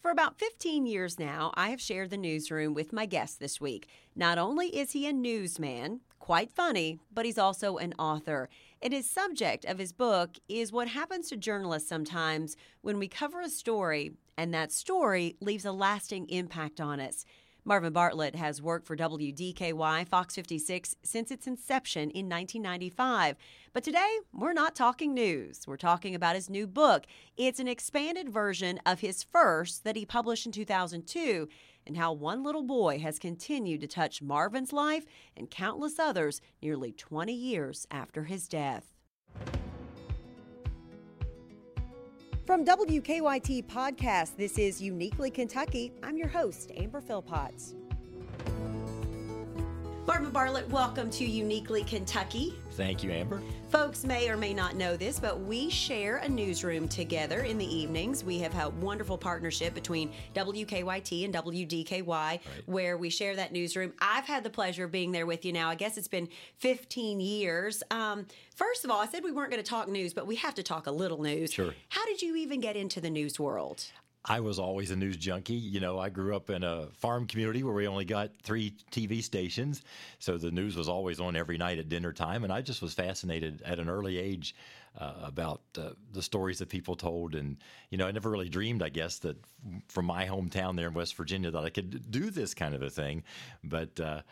For about 15 years now, I have shared the newsroom with my guest this week. Not only is he a newsman, quite funny, but he's also an author. And his subject of his book is what happens to journalists sometimes when we cover a story and that story leaves a lasting impact on us. Marvin Bartlett has worked for WDKY Fox 56 since its inception in 1995. But today, we're not talking news. We're talking about his new book. It's an expanded version of his first that he published in 2002, and how one little boy has continued to touch Marvin's life and countless others nearly 20 years after his death. From WKYT Podcast, this is Uniquely Kentucky. I'm your host, Amber Philpotts. Marvin Bartlett, welcome to Uniquely Kentucky. Thank you, Amber. Folks may or may not know this, but we share a newsroom together in the evenings. We have a wonderful partnership between WKYT and WDKY right. where we share that newsroom. I've had the pleasure of being there with you now. I guess it's been 15 years. Um, first of all, I said we weren't going to talk news, but we have to talk a little news. Sure. How did you even get into the news world? I was always a news junkie. You know, I grew up in a farm community where we only got three TV stations. So the news was always on every night at dinner time. And I just was fascinated at an early age uh, about uh, the stories that people told. And, you know, I never really dreamed, I guess, that from my hometown there in West Virginia that I could do this kind of a thing. But, uh,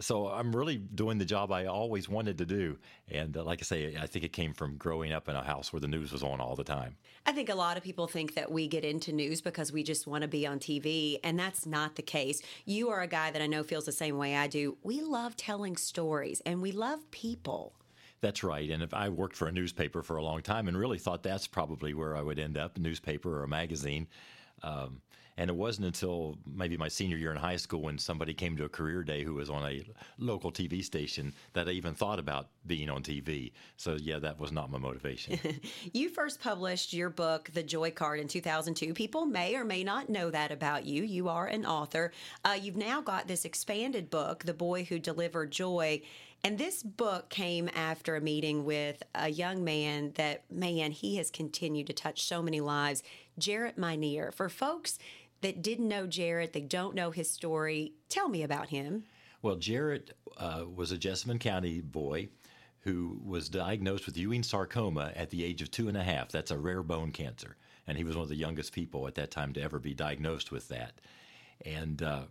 so I'm really doing the job I always wanted to do. And uh, like I say, I think it came from growing up in a house where the news was on all the time. I think a lot of people think that we get into news because we just want to be on TV, and that's not the case. You are a guy that I know feels the same way I do. We love telling stories and we love people. That's right. And if I worked for a newspaper for a long time and really thought that's probably where I would end up, a newspaper or a magazine. Um, and it wasn't until maybe my senior year in high school when somebody came to a career day who was on a local TV station that I even thought about being on TV. So, yeah, that was not my motivation. you first published your book, The Joy Cart, in 2002. People may or may not know that about you. You are an author. Uh, you've now got this expanded book, The Boy Who Delivered Joy. And this book came after a meeting with a young man that, man, he has continued to touch so many lives, Jarrett Mynear. For folks that didn't know Jarrett, they don't know his story, tell me about him. Well, Jarrett uh, was a Jessamine County boy who was diagnosed with Ewing sarcoma at the age of two and a half. That's a rare bone cancer. And he was one of the youngest people at that time to ever be diagnosed with that. And uh,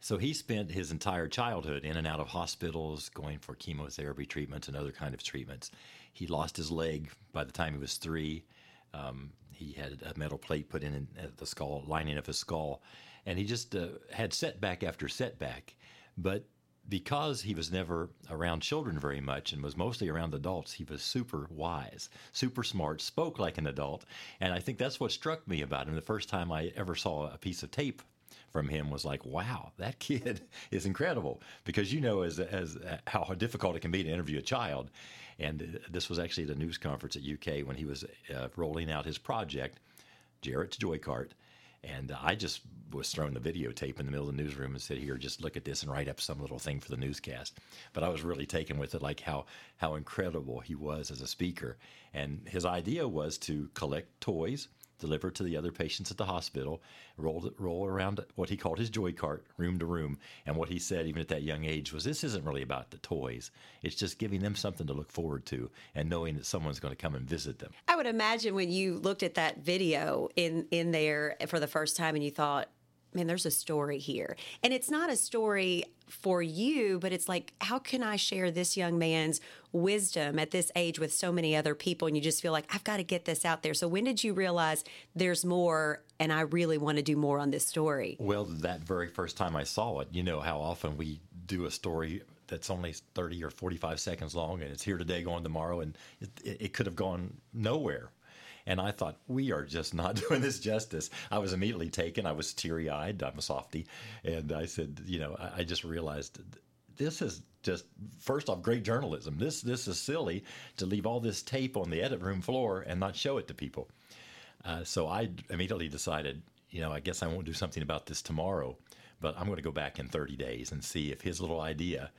so he spent his entire childhood in and out of hospitals, going for chemotherapy treatments and other kind of treatments. He lost his leg by the time he was three. Um, he had a metal plate put in, in the skull lining of his skull, and he just uh, had setback after setback. But because he was never around children very much and was mostly around adults, he was super wise, super smart, spoke like an adult. And I think that's what struck me about him the first time I ever saw a piece of tape from him was like, wow, that kid is incredible. Because you know as, as uh, how difficult it can be to interview a child. And this was actually at a news conference at UK when he was uh, rolling out his project, Jarrett's Joy Cart. And I just was throwing the videotape in the middle of the newsroom and said, "Here, just look at this and write up some little thing for the newscast." But I was really taken with it, like how how incredible he was as a speaker. And his idea was to collect toys deliver to the other patients at the hospital, roll, roll around what he called his joy cart, room to room. And what he said, even at that young age, was this isn't really about the toys. It's just giving them something to look forward to and knowing that someone's going to come and visit them. I would imagine when you looked at that video in, in there for the first time and you thought, man, there's a story here. And it's not a story for you, but it's like, how can I share this young man's wisdom at this age with so many other people? And you just feel like, I've got to get this out there. So when did you realize there's more and I really want to do more on this story? Well, that very first time I saw it, you know how often we do a story that's only 30 or 45 seconds long and it's here today, gone tomorrow, and it, it could have gone nowhere and I thought, we are just not doing this justice. I was immediately taken. I was teary eyed. I'm a softy. And I said, you know, I, I just realized this is just first off great journalism. This this is silly to leave all this tape on the edit room floor and not show it to people. Uh, so I immediately decided, you know, I guess I won't do something about this tomorrow, but I'm going to go back in 30 days and see if his little idea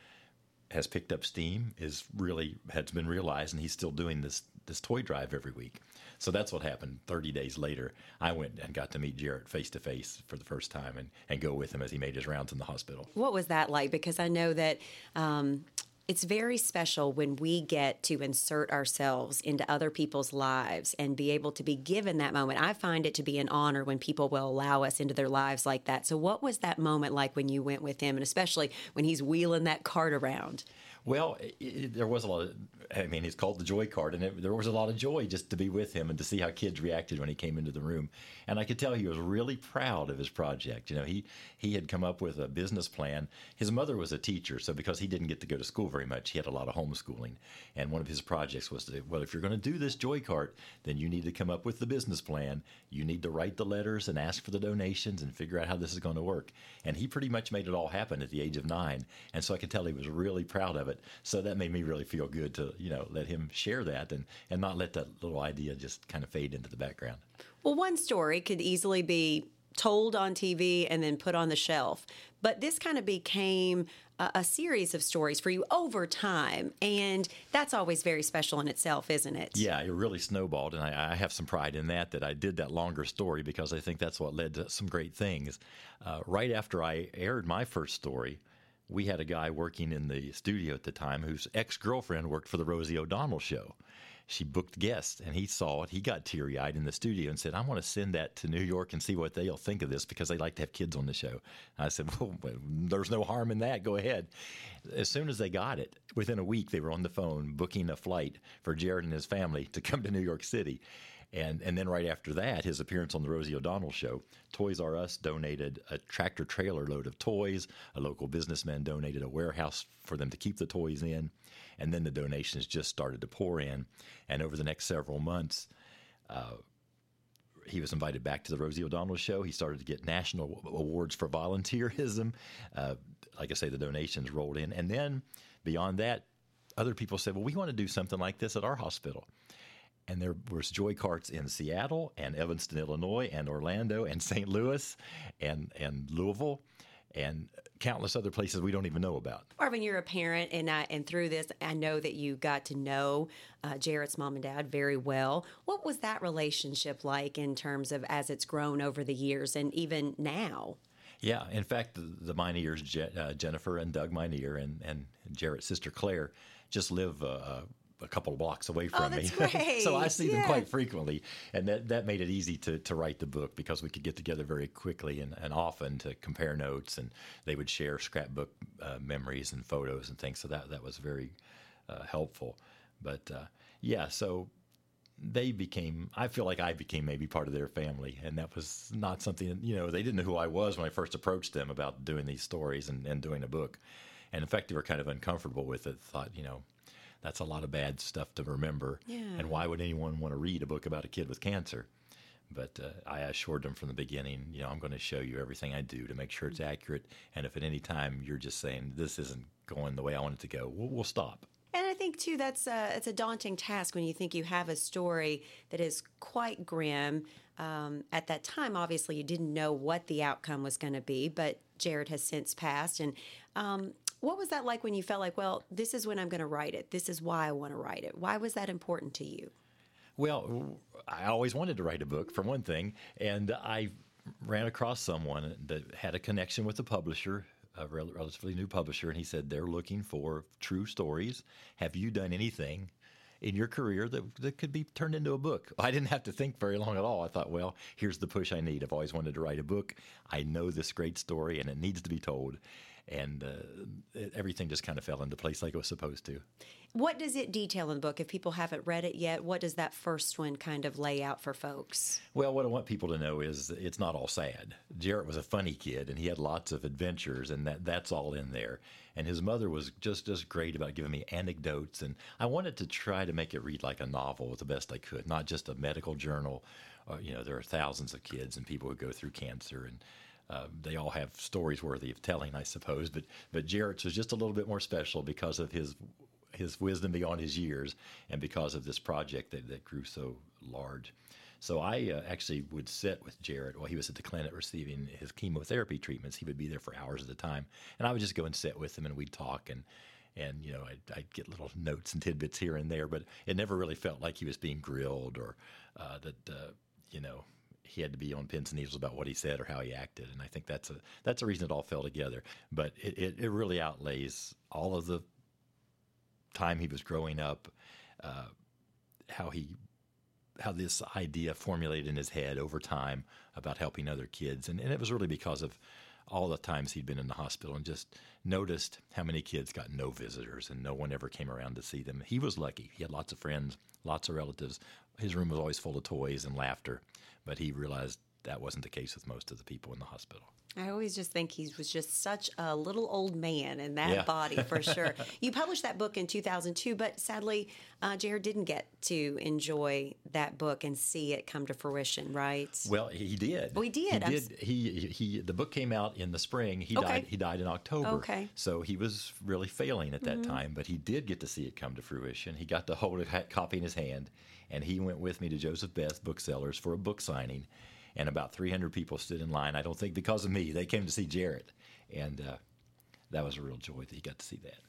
has picked up steam, is really has been realized, and he's still doing this this toy drive every week. So that's what happened. 30 days later, I went and got to meet Jarrett face to face for the first time and, and go with him as he made his rounds in the hospital. What was that like? Because I know that um, it's very special when we get to insert ourselves into other people's lives and be able to be given that moment. I find it to be an honor when people will allow us into their lives like that. So, what was that moment like when you went with him, and especially when he's wheeling that cart around? Well, it, it, there was a lot of, I mean, he's called the joy cart, and it, there was a lot of joy just to be with him and to see how kids reacted when he came into the room. And I could tell he was really proud of his project. You know, he he had come up with a business plan. His mother was a teacher, so because he didn't get to go to school very much, he had a lot of homeschooling. And one of his projects was to, well, if you're going to do this joy cart, then you need to come up with the business plan. You need to write the letters and ask for the donations and figure out how this is going to work. And he pretty much made it all happen at the age of nine. And so I could tell he was really proud of it. So that made me really feel good to, you know, let him share that and, and not let that little idea just kind of fade into the background. Well, one story could easily be told on TV and then put on the shelf. But this kind of became a, a, series of stories for you over time. And that's always very special in itself, isn't it? Yeah, it really snowballed. And I, I have some pride in that, that I did that longer story because I think that's what led to some great things. Uh, right after I aired my first story, we had a guy working in the studio at the time whose ex girlfriend worked for the Rosie O'Donnell show. She booked guests and he saw it. He got teary eyed in the studio and said, I want to send that to New York and see what they'll think of this because they like to have kids on the show. I said, Well, there's no harm in that. Go ahead. As soon as they got it, within a week, they were on the phone booking a flight for Jarrett and his family to come to New York City. And, and then right after that, his appearance on the Rosie O'Donnell show, Toys R Us donated a tractor trailer load of toys. A local businessman donated a warehouse for them to keep the toys in. And then the donations just started to pour in. And over the next several months, uh, he was invited back to the Rosie O'Donnell show. He started to get national awards for volunteerism. Uh, like I say, the donations rolled in. And then beyond that, other people said, well, we want to do something like this at our hospital and there was joy carts in Seattle and Evanston, Illinois, and Orlando and St. Louis and and Louisville and countless other places we don't even know about. Marvin, you're a parent, and I, and through this, I know that you got to know uh, Jarrett's mom and dad very well. What was that relationship like in terms of as it's grown over the years, and even now? Yeah, in fact, the, the Mynears, Je- uh, Jennifer and Doug Mynear, and and Jarrett's sister Claire, just live uh, a couple of blocks away oh, from oh, me. so I see yeah. them quite frequently. And that, that made it easy to, to write the book because we could get together very quickly and, and often to compare notes. And they would share scrapbook uh, memories and photos and things. So that, that was very uh, helpful. But uh, yeah, so they became, I feel like I became maybe part of their family. And that was not something, you know, they didn't know who I was when I first approached them about doing these stories and, and doing a book. And in fact, they were kind of uncomfortable with it, thought, you know, that's a lot of bad stuff to remember. Yeah. And why would anyone want to read a book about a kid with cancer? But uh, I assured them from the beginning, you know, I'm going to show you everything I do to make sure it's accurate. And if at any time you're just saying this isn't going the way I want it to go, we'll, we'll stop. And I think too that's a, it's a daunting task when you think you have a story that is quite grim. Um, at that time, obviously, you didn't know what the outcome was going to be, but Jarrett has since passed, and um, what was that like when you felt like, well, this is when I'm going to write it? This is why I want to write it. Why was that important to you? Well, I always wanted to write a book, for one thing, and I ran across someone that had a connection with a publisher, a relatively new publisher, and he said they're looking for true stories. Have you done anything in your career that, that could be turned into a book. I didn't have to think very long at all. I thought, well, here's the push I need. I've always wanted to write a book. I know this great story and it needs to be told and uh, everything just kind of fell into place like it was supposed to. What does it detail in the book? If people haven't read it yet, what does that first one kind of lay out for folks? Well, what I want people to know is it's not all sad. Jarrett was a funny kid, and he had lots of adventures, and that that's all in there. And his mother was just just great about giving me anecdotes, and I wanted to try to make it read like a novel the best I could, not just a medical journal. Uh, you know, there are thousands of kids and people who go through cancer and uh, they all have stories worthy of telling, I suppose. But but Jarrett's was just a little bit more special because of his his wisdom beyond his years, and because of this project that, that grew so large. So I uh, actually would sit with Jarrett while he was at the clinic receiving his chemotherapy treatments. He would be there for hours at a time, and I would just go and sit with him, and we'd talk and and you know I'd, I'd, get little notes and tidbits here and there, but it never really felt like he was being grilled or uh, that uh, you know he had to be on pins and needles about what he said or how he acted. And I think that's a that's a reason it all fell together. But it, it, it really outlays all of the time he was growing up, uh, how he how this idea formulated in his head over time about helping other kids, and, and it was really because of all the times he'd been in the hospital and just noticed how many kids got no visitors and no one ever came around to see them. He was lucky. He had lots of friends, lots of relatives. His room was always full of toys and laughter, but he realized that wasn't the case with most of the people in the hospital. I always just think he was just such a little old man in that yeah. body for sure. you published that book in 2002, but sadly, uh, Jarrett didn't get to enjoy that book and see it come to fruition, right? Well, he did. Oh, he did. He did. He, he the book came out in the spring. He okay. died. He died in October. Okay. So he was really failing at that mm-hmm. time, but he did get to see it come to fruition. He got to hold a copy in his hand, and he went with me to Joseph Beth Booksellers for a book signing and about 300 people stood in line. I don't think because of me. They came to see Jarrett, and uh, that was a real joy that he got to see that.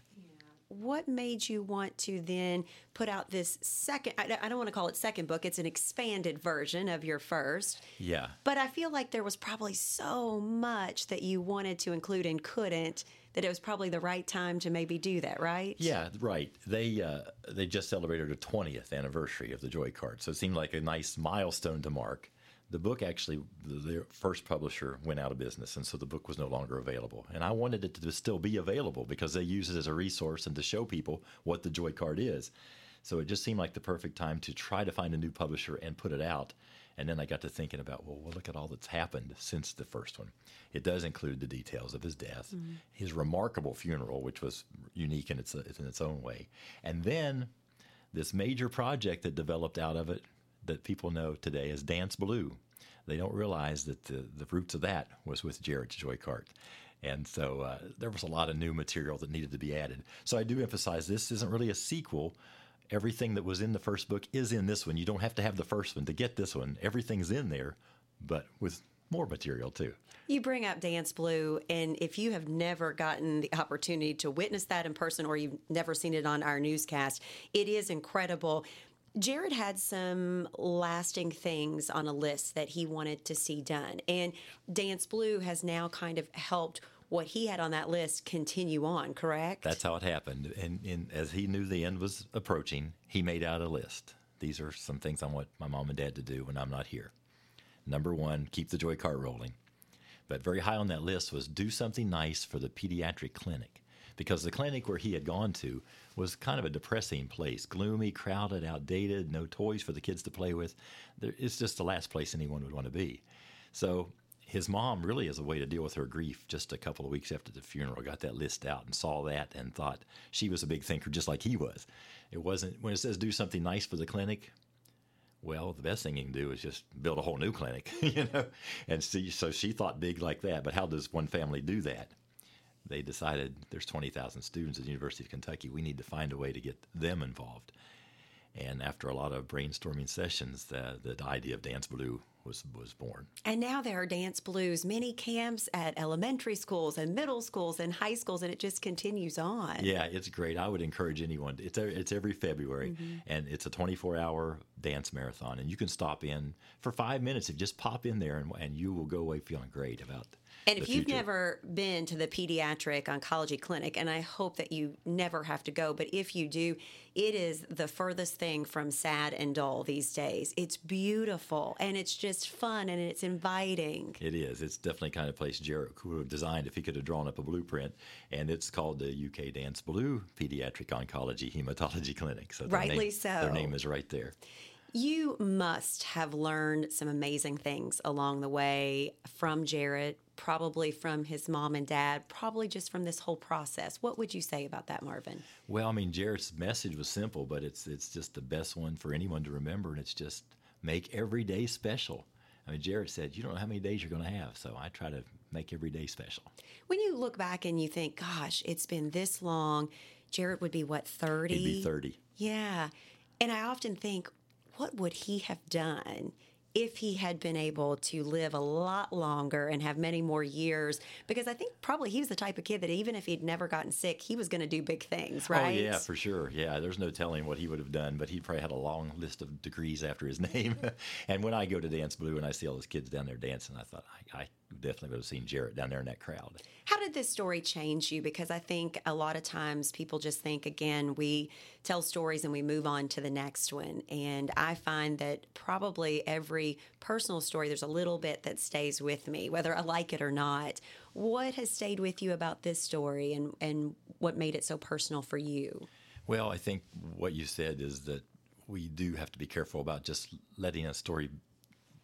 What made you want to then put out this second? I, I don't want to call it second book. It's an expanded version of your first. Yeah. But I feel like there was probably so much that you wanted to include and couldn't that it was probably the right time to maybe do that, right? Yeah, right. They uh, they just celebrated a 20th anniversary of the Joy Cart, so it seemed like a nice milestone to mark the book actually, the first publisher went out of business, and so the book was no longer available. And I wanted it to still be available because they use it as a resource and to show people what the Joy cart is. So it just seemed like the perfect time to try to find a new publisher and put it out. And then I got to thinking about, well, well look at all that's happened since the first one. It does include the details of his death, mm-hmm. his remarkable funeral, which was unique in its, in its own way. And then this major project that developed out of it that people know today as Dance Blue. They don't realize that the, the roots of that was with Jarrett's Joy Cart. And so uh, there was a lot of new material that needed to be added. So I do emphasize this isn't really a sequel. Everything that was in the first book is in this one. You don't have to have the first one to get this one. Everything's in there, but with more material too. You bring up Dance Blue, and if you have never gotten the opportunity to witness that in person or you've never seen it on our newscast, it is incredible. Jarrett had some lasting things on a list that he wanted to see done. And Dance Blue has now kind of helped what he had on that list continue on, correct? That's how it happened. And, and, as he knew the end was approaching, he made out a list. These are some things I want my mom and dad to do when I'm not here. Number one, keep the joy cart rolling. But very high on that list was do something nice for the pediatric clinic because the clinic where he had gone to was kind of a depressing place gloomy, crowded, outdated, no toys for the kids to play with. It's just the last place anyone would want to be. So his mom, really, as a way to deal with her grief, just a couple of weeks after the funeral, got that list out and saw that and thought she was a big thinker just like he was. It wasn't, when it says do something nice for the clinic, well, the best thing you can do is just build a whole new clinic, you know. And see, so she thought big like that. But how does one family do that? They decided there's 20,000 students at the University of Kentucky. We need to find a way to get them involved. And after a lot of brainstorming sessions, the, the idea of Dance Blue was was born. And now there are Dance Blues mini camps at elementary schools and middle schools and high schools, and it just continues on. Yeah, it's great. I would encourage anyone. It's it's every February, mm-hmm. and it's a 24 hour dance marathon, and you can stop in for five minutes. If just pop in there, and, and you will go away feeling great about and if you've never been to the pediatric oncology clinic, and I hope that you never have to go, but if you do, it is the furthest thing from sad and dull these days. It's beautiful and it's just fun and it's inviting. It is. It's definitely kind of place Jarrett could have designed if he could have drawn up a blueprint. And it's called the UK Dance Blue Pediatric Oncology Hematology Clinic. So rightly name, so. Their name is right there. You must have learned some amazing things along the way from Jarrett, probably from his mom and dad, probably just from this whole process. What would you say about that, Marvin? Well, I mean, Jarrett's message was simple, but it's it's just the best one for anyone to remember, and it's just make every day special. I mean, Jarrett said, "You don't know how many days you're going to have," so I try to make every day special. When you look back and you think, "Gosh, it's been this long," Jarrett would be what thirty? He'd be thirty. Yeah, and I often think, what would he have done if he had been able to live a lot longer and have many more years, because I think probably he was the type of kid that even if he'd never gotten sick, he was going to do big things, oh, right? Oh yeah, for sure. Yeah, there's no telling what he would have done, but he probably had a long list of degrees after his name. and when I go to Dance Blue and I see all those kids down there dancing, I thought I, I definitely would have seen Jarrett down there in that crowd. How did this story change you? Because I think a lot of times people just think, again, we tell stories and we move on to the next one. And I find that probably every personal story, there's a little bit that stays with me, whether I like it or not. What has stayed with you about this story and, and what made it so personal for you? Well, I think what you said is that we do have to be careful about just letting a story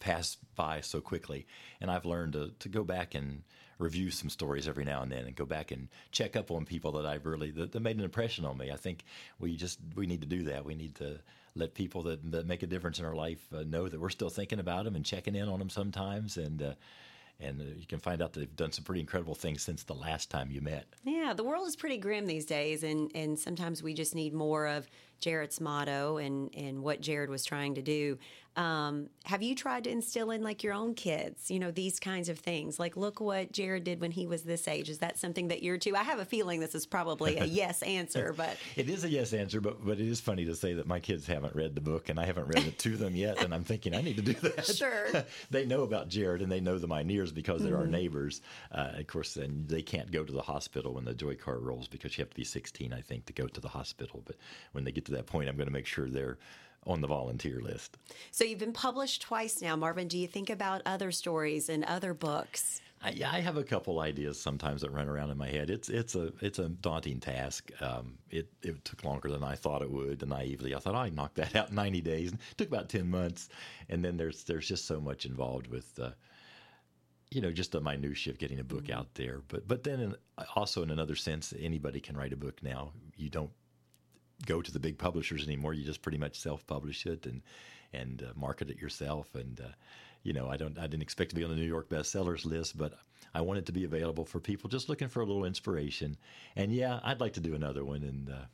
pass by so quickly. And I've learned to, to go back and review some stories every now and then and go back and check up on people that I've really that, that made an impression on me. I think we just we need to do that. We need to let people that, that make a difference in our life uh, know that we're still thinking about them and checking in on them sometimes and. Uh, and uh, you can find out that they've done some pretty incredible things since the last time you met. Yeah, the world is pretty grim these days, and and sometimes we just need more of Jarrett's motto and and what Jarrett was trying to do. Um, have you tried to instill in like your own kids, you know, these kinds of things? Like, look what Jarrett did when he was this age. Is that something that you're too? I have a feeling this is probably a yes answer, but it is a yes answer. But but it is funny to say that my kids haven't read the book and I haven't read it to them yet, and I'm thinking I need to do that. Sure. they know about Jarrett and they know the Mynears because they're mm-hmm. our neighbors. Uh, of course, and they can't go to the hospital when the joy cart rolls because you have to be 16, I think, to go to the hospital. But when they get to that point, I'm going to make sure they're on the volunteer list. So you've been published twice now, Marvin. Do you think about other stories and other books? I, I, have a couple ideas sometimes that run around in my head. It's it's a it's a daunting task. Um, it it took longer than I thought it would. Naively, I thought oh, I knocked that out in ninety days. It took about ten months, and then there's there's just so much involved with. Uh, you know, just the minutia of getting a book mm-hmm. out there, but but then in, also in another sense, anybody can write a book now. You don't go to the big publishers anymore. You just pretty much self-publish it and and uh, market it yourself. And uh, you know, I don't I didn't expect to be on the New York bestsellers list, but I want it to be available for people just looking for a little inspiration. And yeah, I'd like to do another one. And uh,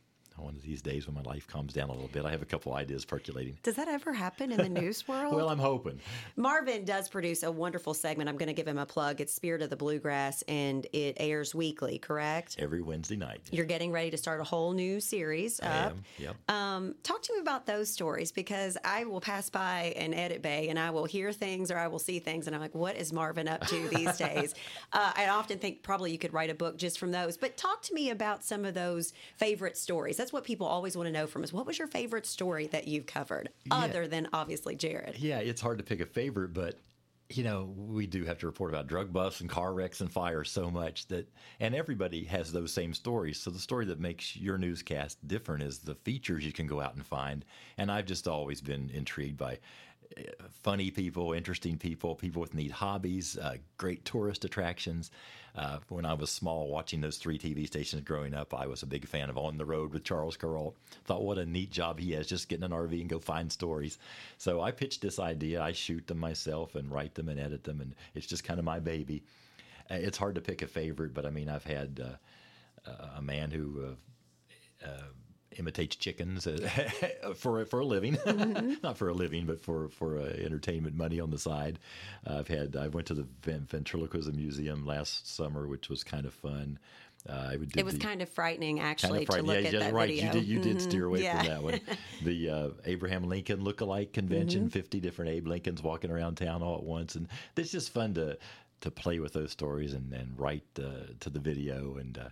one of these days when my life calms down a little bit. I have a couple ideas percolating. Does that ever happen in the news world? well, I'm hoping. Marvin does produce a wonderful segment. I'm going to give him a plug. It's Spirit of the Bluegrass, and it airs weekly, correct? Every Wednesday night. You're getting ready to start a whole new series I up. Am. Yep. Um, talk to me about those stories because I will pass by an edit bay and I will hear things or I will see things, and I'm like, what is Marvin up to these days? Uh, I often think probably you could write a book just from those. But talk to me about some of those favorite stories. That's what people always want to know from us. What was your favorite story that you've covered, yeah. other than obviously Jarrett? Yeah, it's hard to pick a favorite, but you know, we do have to report about drug busts and car wrecks and fires so much that, and everybody has those same stories. So the story that makes your newscast different is the features you can go out and find. And I've just always been intrigued by funny people, interesting people, people with neat hobbies, uh, great tourist attractions. Uh, when I was small, watching those three TV stations growing up, I was a big fan of On the Road with Charles Kuralt. Thought what a neat job he has, just getting an RV and go find stories. So I pitched this idea. I shoot them myself and write them and edit them, and it's just kind of my baby. Uh, it's hard to pick a favorite, but I mean, I've had uh, a man who uh, uh, imitates chickens uh, for for a living, mm-hmm. not for a living, but for for uh, entertainment money on the side. Uh, I've had I went to the ventriloquism museum last summer, which was kind of fun. Uh, it was the, kind of frightening, actually, kind of frightening. to look yeah, at that right. video. You did, you mm-hmm. did steer away yeah. from that one. The uh, Abraham Lincoln look-alike convention, mm-hmm. fifty different Abe Lincolns walking around town all at once, and it's just fun to to play with those stories and, and write uh, to the video and uh,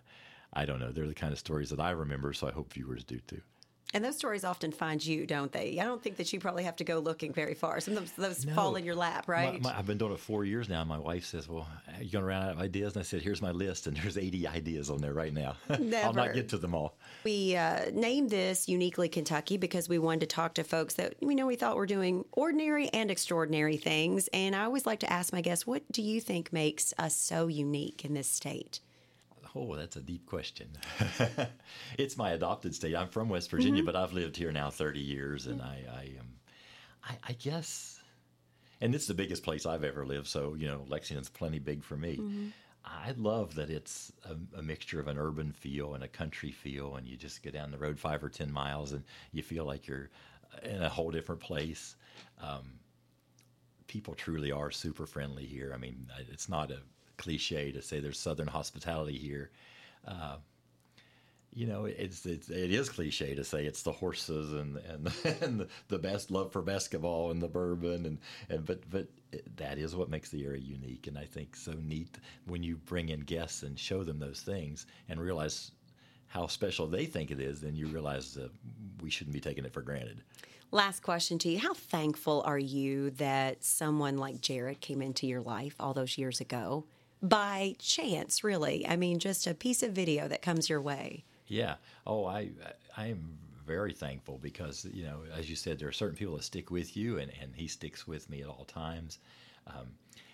I don't know. They're the kind of stories that I remember, so I hope viewers do too. And those stories often find you, don't they? I don't think that you probably have to go looking very far. Sometimes those no. fall in your lap, right? My, my, I've been doing it four years now. My wife says, "Well, you're you going to run out of ideas?" And I said, "Here's my list, and there's 80 ideas on there right now. I'll not get to them all." We uh, named this uniquely Kentucky because we wanted to talk to folks that we know we thought were doing ordinary and extraordinary things. And I always like to ask my guests, "What do you think makes us so unique in this state?" Oh, that's a deep question. it's my adopted state. I'm from West Virginia, mm-hmm. but I've lived here now 30 years, and I, I, um, I, I, guess, and this is the biggest place I've ever lived. So you know, Lexington's plenty big for me. Mm-hmm. I love that it's a, a, mixture of an urban feel and a country feel, and you just get down the road five or ten miles, and you feel like you're in a whole different place. Um, people truly are super friendly here. I mean, it's not a cliche to say there's Southern hospitality here. Uh, you know, it's, it's it is cliche to say it's the horses and and, and the, best love for basketball and the bourbon and, and but but that is what makes the area unique and I think so neat when you bring in guests and show them those things and realize how special they think it is, then you realize that we shouldn't be taking it for granted. Last question to you. How thankful are you that someone like Jarrett came into your life all those years ago by chance, really? I mean, just a piece of video that comes your way. Yeah. Oh, I I am very thankful because you know, as you said, there are certain people that stick with you, and and he sticks with me at all times. Um,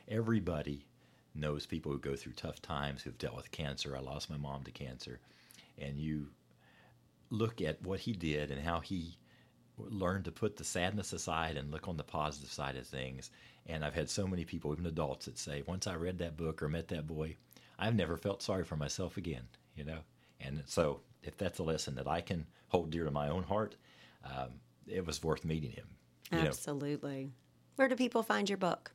everybody knows people who go through tough times who've dealt with cancer. I lost my mom to cancer, and you look at what he did and how he learned to put the sadness aside and look on the positive side of things. And I've had so many people, even adults, that say, once I read that book or met that boy, I've never felt sorry for myself again, you know? And so if that's a lesson that I can hold dear to my own heart, um, it was worth meeting him. Absolutely. Know. Where do people find your book?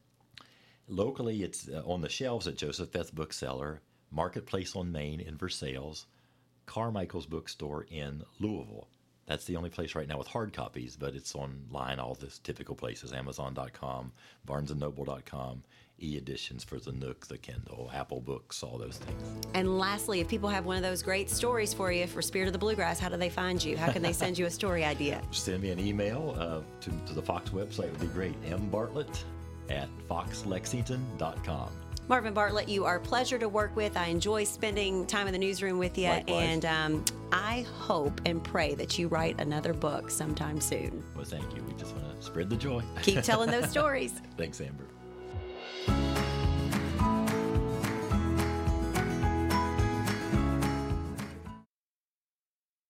Locally, it's uh, on the shelves at Joseph-Beth Bookseller, Marketplace on Main in Versailles, Carmichael's Bookstore in Louisville. That's the only place right now with hard copies, but it's online, all the typical places Amazon.com, BarnesandNoble.com, e editions for the Nook, the Kindle, Apple Books, all those things. And lastly, if people have one of those great stories for you for Spirit of the Bluegrass, how do they find you? How can they send you a story idea? Send me an email uh, to, to the Fox website, would be great. M. Bartlett at foxlexington.com. Marvin Bartlett, you are a pleasure to work with. I enjoy spending time in the newsroom with you, Likewise. and um, I hope and pray that you write another book sometime soon. Well, thank you. We just want to spread the joy. Keep telling those stories. Thanks, Amber.